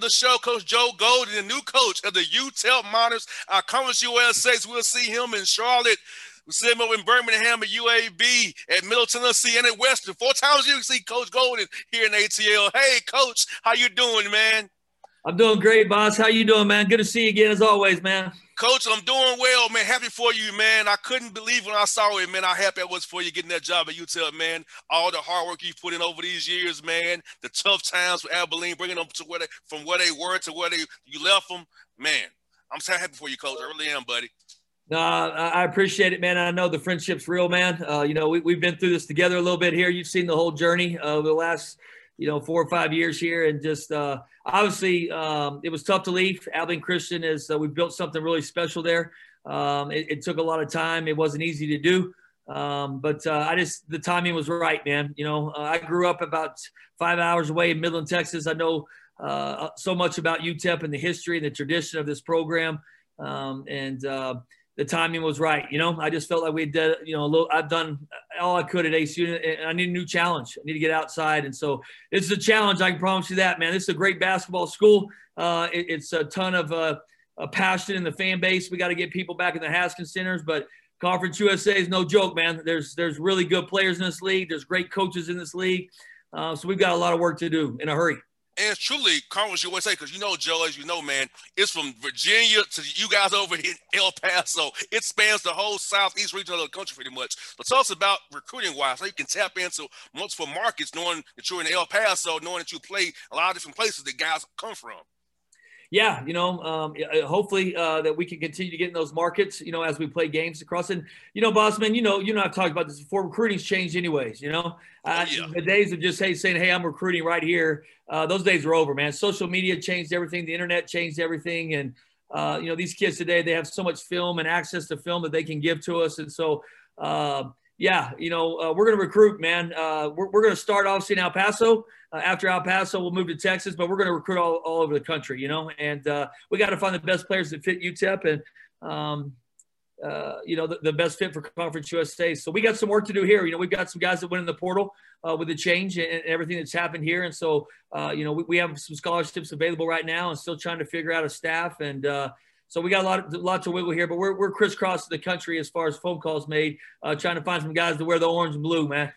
Of the show, Coach Joe Golding, the new coach of the UTEP Miners. I Conference USA. We'll see him in Charlotte. We'll see him over in Birmingham at UAB, at Middle Tennessee, and at Western. Four times you see Coach Golding here in ATL. Hey, Coach, how you doing, man? I'm doing great, boss. How you doing, man? Good to see you again, as always, man. Coach, I'm doing well, man. Happy for you, man. I couldn't believe when I saw it, man. How happy I was for you getting that job at UTEP, man. All the hard work you've put in over these years, man. The tough times with Abilene, bringing them to where they from where they were to where they you left them, man. I'm so happy for you, Coach. I really am, buddy. No, I appreciate it, man. I know the friendship's real, man. Uh, you know, we, we've been through this together a little bit here. You've seen the whole journey over the last, you know, four or five years here, and just uh, obviously um, it was tough to leave. Abilene Christian is uh, we built something really special there. Um, it, it, took a lot of time. It wasn't easy to do, um, but uh, I just the timing was right, man. You know, uh, I grew up about five hours away in Midland, Texas. I know uh, so much about UTEP and the history and the tradition of this program, um, and uh, the timing was right. You know, I just felt like we did, you know, a little, I've done all I could at ACU and I need a new challenge. I need to get outside. And so it's a challenge. I can promise you that, man. This is a great basketball school. Uh, it, it's a ton of uh, a passion in the fan base. We got to get people back in the Haskins centers, but Conference USA is no joke, man. There's, there's really good players in this league. There's great coaches in this league. Uh, so we've got a lot of work to do in a hurry and truly Conference USA, because you know, Joe, as you know, man, it's from Virginia to you guys over in El Paso. It spans the whole southeast region of the country pretty much. But tell us about recruiting wise, so you can tap into multiple markets, knowing that you're in El Paso, knowing that you play a lot of different places that guys come from yeah, you know, um, uh, hopefully uh, that we can continue to get in those markets, you know, as we play games across. And you know, Bossman, you know, you know, I've talked about this before. Recruiting's changed, anyways. You know, uh, yeah. the days of just hey saying, "Hey, I'm recruiting right here," uh, those days are over, man. Social media changed everything. The internet changed everything, and uh, you know, these kids today they have so much film and access to film that they can give to us, and so. Yeah, you know, uh, we're going to recruit, man. Uh, we're we're going to start obviously in El Paso. Uh, after El Paso, we'll move to Texas, but we're going to recruit all, all over the country, you know. And uh, we got to find the best players that fit UTEP and, um, uh, you know, the, the, best fit for Conference USA. So we got some work to do here. You know, we've got some guys that went in the portal uh, with the change and, and, everything that's happened here. And so, you know, we, we, have some scholarships available right now and still trying to figure out a staff and so we got a lot, of, lot to wiggle here, but we're, we're crisscrossing the country as far as phone calls made, uh, trying to find some guys to wear the orange and blue, man.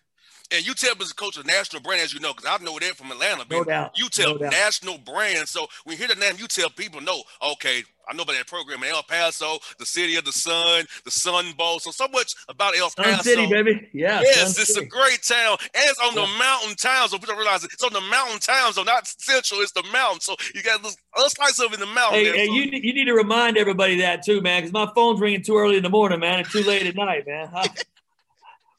And UTEP is a coach of national brand, as you know, because I know that from Atlanta. No doubt. UTEP, no national brand. So when you hear the name UTEP, people know, okay, I know about that program in El Paso, the city of the sun, the Sun Bowl. So so much about El Paso. Sun City, baby. Yeah. Yes, it's a great town. And it's on yeah. the mountain town. So people don't realize it. it's on the mountain town. So not central, it's the mountain. So you got other slice of in the mountain. Hey, hey so. you, you need to remind everybody that too, man, because my phone's ringing too early in the morning, man, and too late at night, man.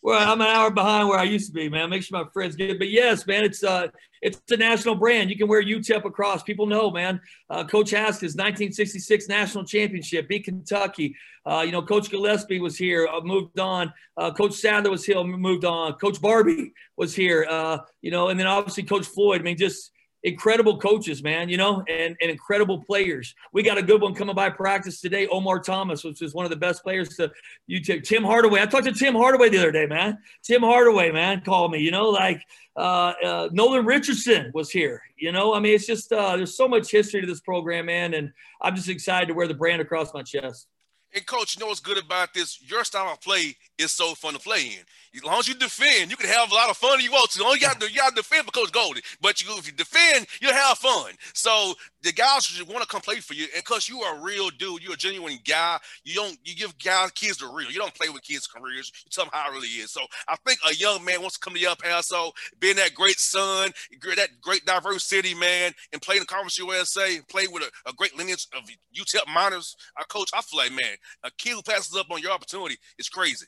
well, I'm an hour behind where I used to be, man. Make sure my friends get it. But yes, man, it's uh it's a national brand. You can wear UTEP across. People know, man. Uh, Coach Haskins, 1966 national championship, beat Kentucky. Uh, you know, Coach Gillispie was here, uh, moved on. Uh, Coach Sadler was here, moved on. Coach Barbee was here. Uh, you know, and then obviously Coach Floyd. I mean, just incredible coaches, man, you know, and, and incredible players. We got a good one coming by practice today, Omar Thomas, which is one of the best players to UTEP. Tim Hardaway. I talked to Tim Hardaway the other day, man. Tim Hardaway, man, called me, you know, like uh, uh, Nolan Richardson was here. You know, I mean, it's just uh, there's so much history to this program, man, and I'm just excited to wear the brand across my chest. And coach, you know what's good about this? Your style of play is so fun to play in. As long as you defend, you can have a lot of fun you want to. All you got to you got to defend for Coach Goldie. But you, if you defend, you'll have fun. So the guys should want to come play for you. And cause you are a real dude, you're a genuine guy. You don't you give guys kids the real. You don't play with kids' careers. You tell them how it really is. So I think a young man wants to come to El Paso, being that great son, that great diverse city, man, and play in the Conference USA, play with a, a great lineage of UTEP Miners. Our coach, I feel like, man, a kid who passes up on your opportunity is crazy.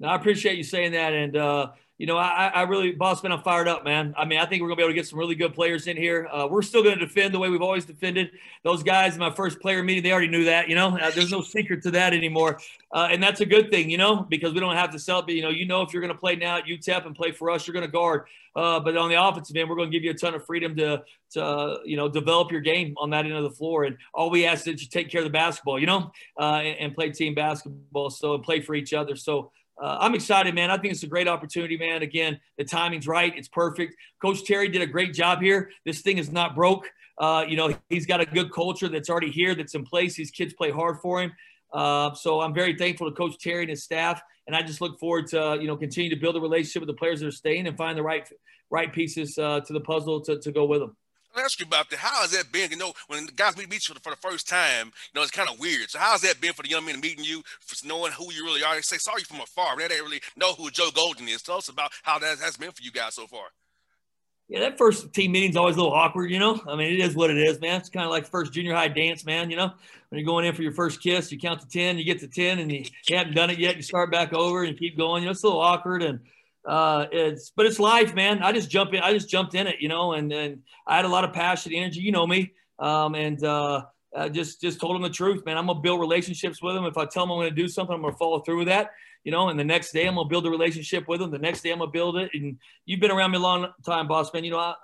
No, I appreciate you saying that. And, uh, you know, I, I really, Bossman, I'm fired up, man. I mean, I think we're going to be able to get some really good players in here. Uh, we're still going to defend the way we've always defended. Those guys in my first player meeting, they already knew that, you know, uh, there's no secret to that anymore. Uh, and that's a good thing, you know, because we don't have to sell it. You know, you know, if you're going to play now at UTEP and play for us, you're going to guard. Uh, but on the offensive end, we're going to give you a ton of freedom to, to you know, develop your game on that end of the floor. And all we ask is that you take care of the basketball, you know, uh, and, and play team basketball. So, and play for each other. So, uh, I'm excited, man. I think it's a great opportunity, man. Again, the timing's right. It's perfect. Coach Terry did a great job here. This thing is not broke. Uh, you know, he's got a good culture that's already here, that's in place. These kids play hard for him. Uh, so I'm very thankful to Coach Terry and his staff, and I just look forward to you know continue to build a relationship with the players that are staying and find the right right pieces uh, to the puzzle to, to go with them. I'll ask you about that. How has that been? You know, when the guys meet you for the, first time, you know, it's kind of weird. So how has that been for the young men meeting you, for knowing who you really are? They say, sorry from afar. They didn't really know who Joe Golding is. Tell us about how that has been for you guys so far. Yeah, that first team meeting's always a little awkward, you know. I mean, it is what it is, man. It's kind of like first junior high dance, man. You know, when you're going in for your first kiss, you count to ten, you get to ten, and you, you haven't done it yet. You start back over and keep going. You know, it's a little awkward, and uh, it's but it's life, man. I just jump in. I just jumped in it, you know, and and I had a lot of passion, energy. You know me, um, and uh, I just just told them the truth, man. I'm gonna build relationships with them. If I tell them I'm gonna do something, I'm gonna follow through with that, you know. And the next day, I'm gonna build a relationship with them. The next day, I'm gonna build it. And you've been around me a long time, boss man. You know, I,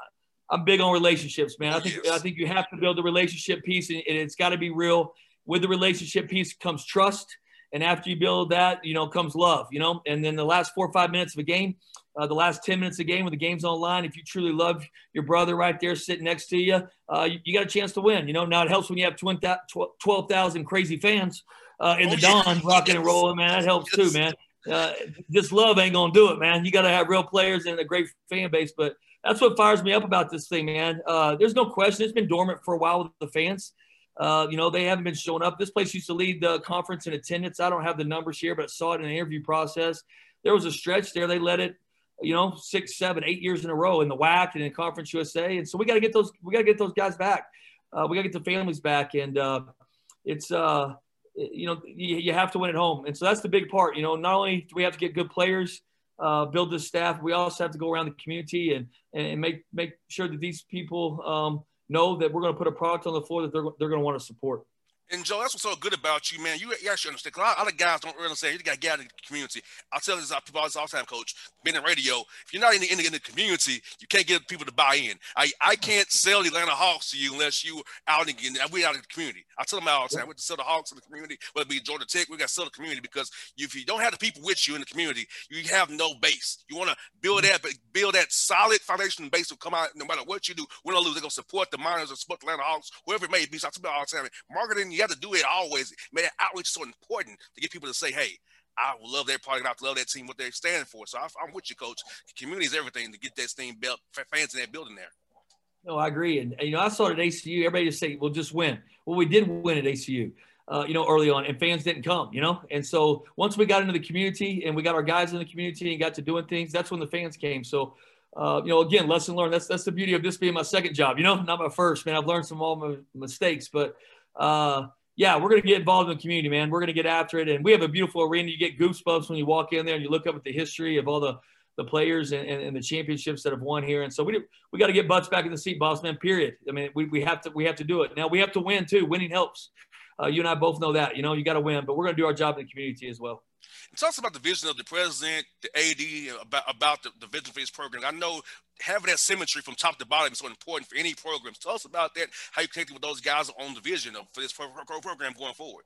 I'm big on relationships, man. I think yes. I think you have to build the relationship piece, and it's got to be real. With the relationship piece comes trust and after you build that, you know, comes love, you know, and then the last four or five minutes of a game, uh, the last 10 minutes of the game when the game's online, if you truly love your brother right there sitting next to you, uh, you, you, got a chance to win. You know, now it helps when you have 12,000 crazy fans uh, in the Don rocking and rolling, man. That helps too, man. Uh, just love ain't going to do it, man. You got to have real players and a great fan base. But that's what fires me up about this thing, man. Uh, there's no question. It's been dormant for a while with the fans. Uh, you know, they haven't been showing up. This place used to lead the conference in attendance. I don't have the numbers here, but I saw it in the interview process. There was a stretch there. They let it, you know, six, seven, eight years in a row in the WAC and in Conference USA. And so we got to get those, we got to get those guys back. Uh, we got to get the families back. And uh, it's, uh, you know, you, you, have to win at home. And so that's the big part. You know, not only do we have to get good players, uh, build this staff, we also have to go around the community and, and make, make sure that these people, um, know that we're going to put a product on the floor that they're, they're going to want to support. And Joe, that's what's so good about you, man. You, you actually understand. Cause a lot of guys don't really say you got to get out of the community. I tell this people all the time, Coach. Being in radio, if you're not in the, in the, in the community, you can't get people to buy in. I, I mm-hmm. can't sell the Atlanta Hawks to you unless you out in we out in the community. I tell them all the time, we to sell the Hawks in the community, whether it be Georgia Tech, we got to sell the community because if you don't have the people with you in the community, you have no base. You want to build mm-hmm. that, but build that solid foundation base to come out no matter what you do, win or lose. They're gonna support the Miners or support the Atlanta Hawks, whoever it may be. So I tell them all the time, marketing, you have to do it always. Man, outreach is so important to get people to say, hey, I love their product. I love that team, what they're standing for. So I, am with you, coach. Community is everything to get that team built, fans in that building there. No, I agree. And, you know, I saw it at ACU. Everybody just say, well, just win. Well, we did win at ACU, uh, you know, early on, and fans didn't come, you know. And so once we got into the community and we got our guys in the community and got to doing things, that's when the fans came. So, uh, you know, again, lesson learned. That's that's the beauty of this being my second job, you know, not my first, man. I've learned some all my mistakes, but uh, yeah, we're going to get involved in the community, man. We're going to get after it. And we have a beautiful arena. You get goosebumps when you walk in there and you look up at the history of all the, the players and, and, and the championships that have won here. And so we, we got to get butts back in the seat, boss man, period. I mean, we, we have to, we have to do it. Now we have to win too. Winning helps. Uh, you and I both know that, you know, you got to win, but we're going to do our job in the community as well. Tell us about the vision of the president, the AD, about, about the, the vision for his program. I know having that symmetry from top to bottom is so important for any programs. Tell us about that. How you connected with those guys on the vision of, for this program going forward.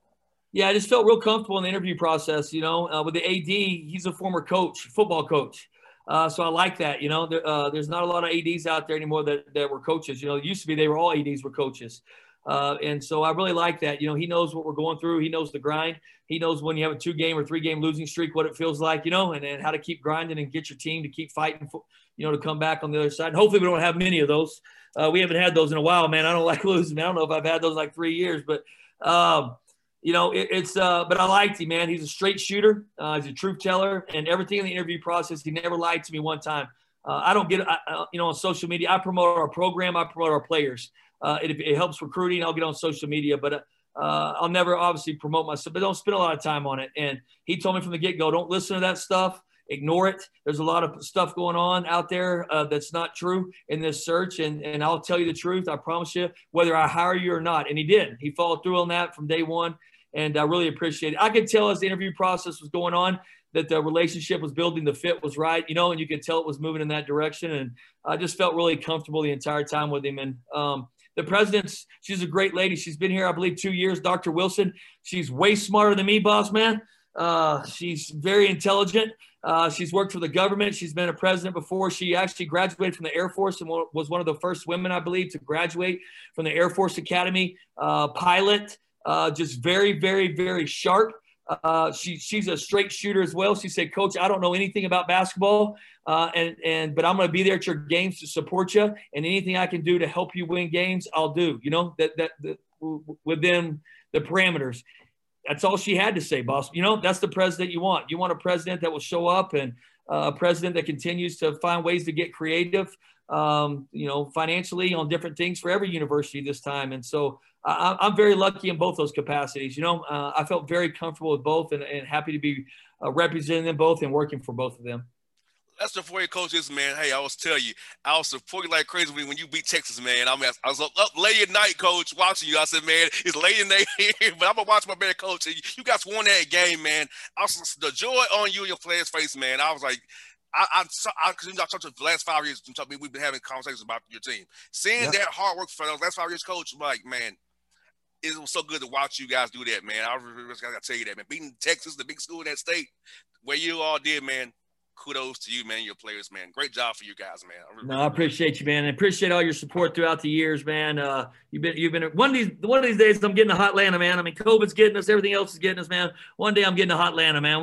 Yeah, I just felt real comfortable in the interview process. You know, uh, with the AD, he's a former coach, football coach. Uh, so I like that. You know, there, uh, there's not a lot of ads out there anymore that, that were coaches. You know, it used to be they were all ads were coaches. Uh, and so I really like that. You know, he knows what we're going through. He knows the grind. He knows when you have a two game or three game losing streak, what it feels like, you know, and, and how to keep grinding and get your team to keep fighting, for, you know, to come back on the other side. And hopefully we don't have many of those. Uh, we haven't had those in a while, man. I don't like losing. I don't know if I've had those like three years, but, um, you know, it, it's, uh, but I liked him, man. He's a straight shooter. Uh, he's a truth teller and everything in the interview process. He never lied to me one time. Uh, I don't get, I, you know, on social media, I promote our program, I promote our players. Uh, it, it, helps recruiting. I'll get on social media, but uh, I'll never obviously promote myself, but don't spend a lot of time on it. And he told me from the get go, don't listen to that stuff. Ignore it. There's a lot of stuff going on out there uh, that's not true in this search. And, and I'll tell you the truth. I promise you, whether I hire you or not. And he did. He followed through on that from day one. And I really appreciate it. I could tell as the interview process was going on that the relationship was building, the fit was right, you know, and you could tell it was moving in that direction. And I just felt really comfortable the entire time with him. And, um, the president's, she's a great lady. She's been here, I believe, two years. Dr. Wilson, she's way smarter than me, boss man. Uh, she's very intelligent. Uh, she's worked for the government. She's been a president before. She actually graduated from the Air Force and was one of the first women, I believe, to graduate from the Air Force Academy. Uh, pilot, uh, just very, very, very sharp. Uh, she, she's a straight shooter as well. She said, Coach, I don't know anything about basketball, uh, and and but I'm going to be there at your games to support you, and anything I can do to help you win games, I'll do. You know that that, that within the parameters. That's all she had to say, boss. You know that's the president you want. You want a president that will show up and uh, a president that continues to find ways to get creative, um, you know, financially on different things for every university this time. And so I, am very lucky in both those capacities. You know, uh, I felt very comfortable with both and, and happy to be uh, representing them both and working for both of them. That's the four coaches, man. Hey, I was tell you, I was supporting like crazy when you beat Texas, man. I mean, I was up, up late at night, coach, watching you. I said, man, it's late in the here, but I'm gonna watch my man, coach. And You guys won that game, man. I was the joy on you and your players' face, man. I was like, I, I, I, cause you know, I talked to the last five years. And told me we've been having conversations about your team. Seeing yep. that hard work for those last five years, coach, like, man, it was so good to watch you guys do that, man. I really gotta tell you that, man. Beating Texas, the big school in that state, where you all did, man. Kudos to you, man. Your players, man. Great job for you guys, man. I really, no, I appreciate you, man. I appreciate all your support throughout the years, man. Uh, you've been, you've been one of these, one of these days. I'm getting a hot Atlanta, man. I mean, COVID's getting us, everything else is getting us, man. One day I'm getting a hot Atlanta, man.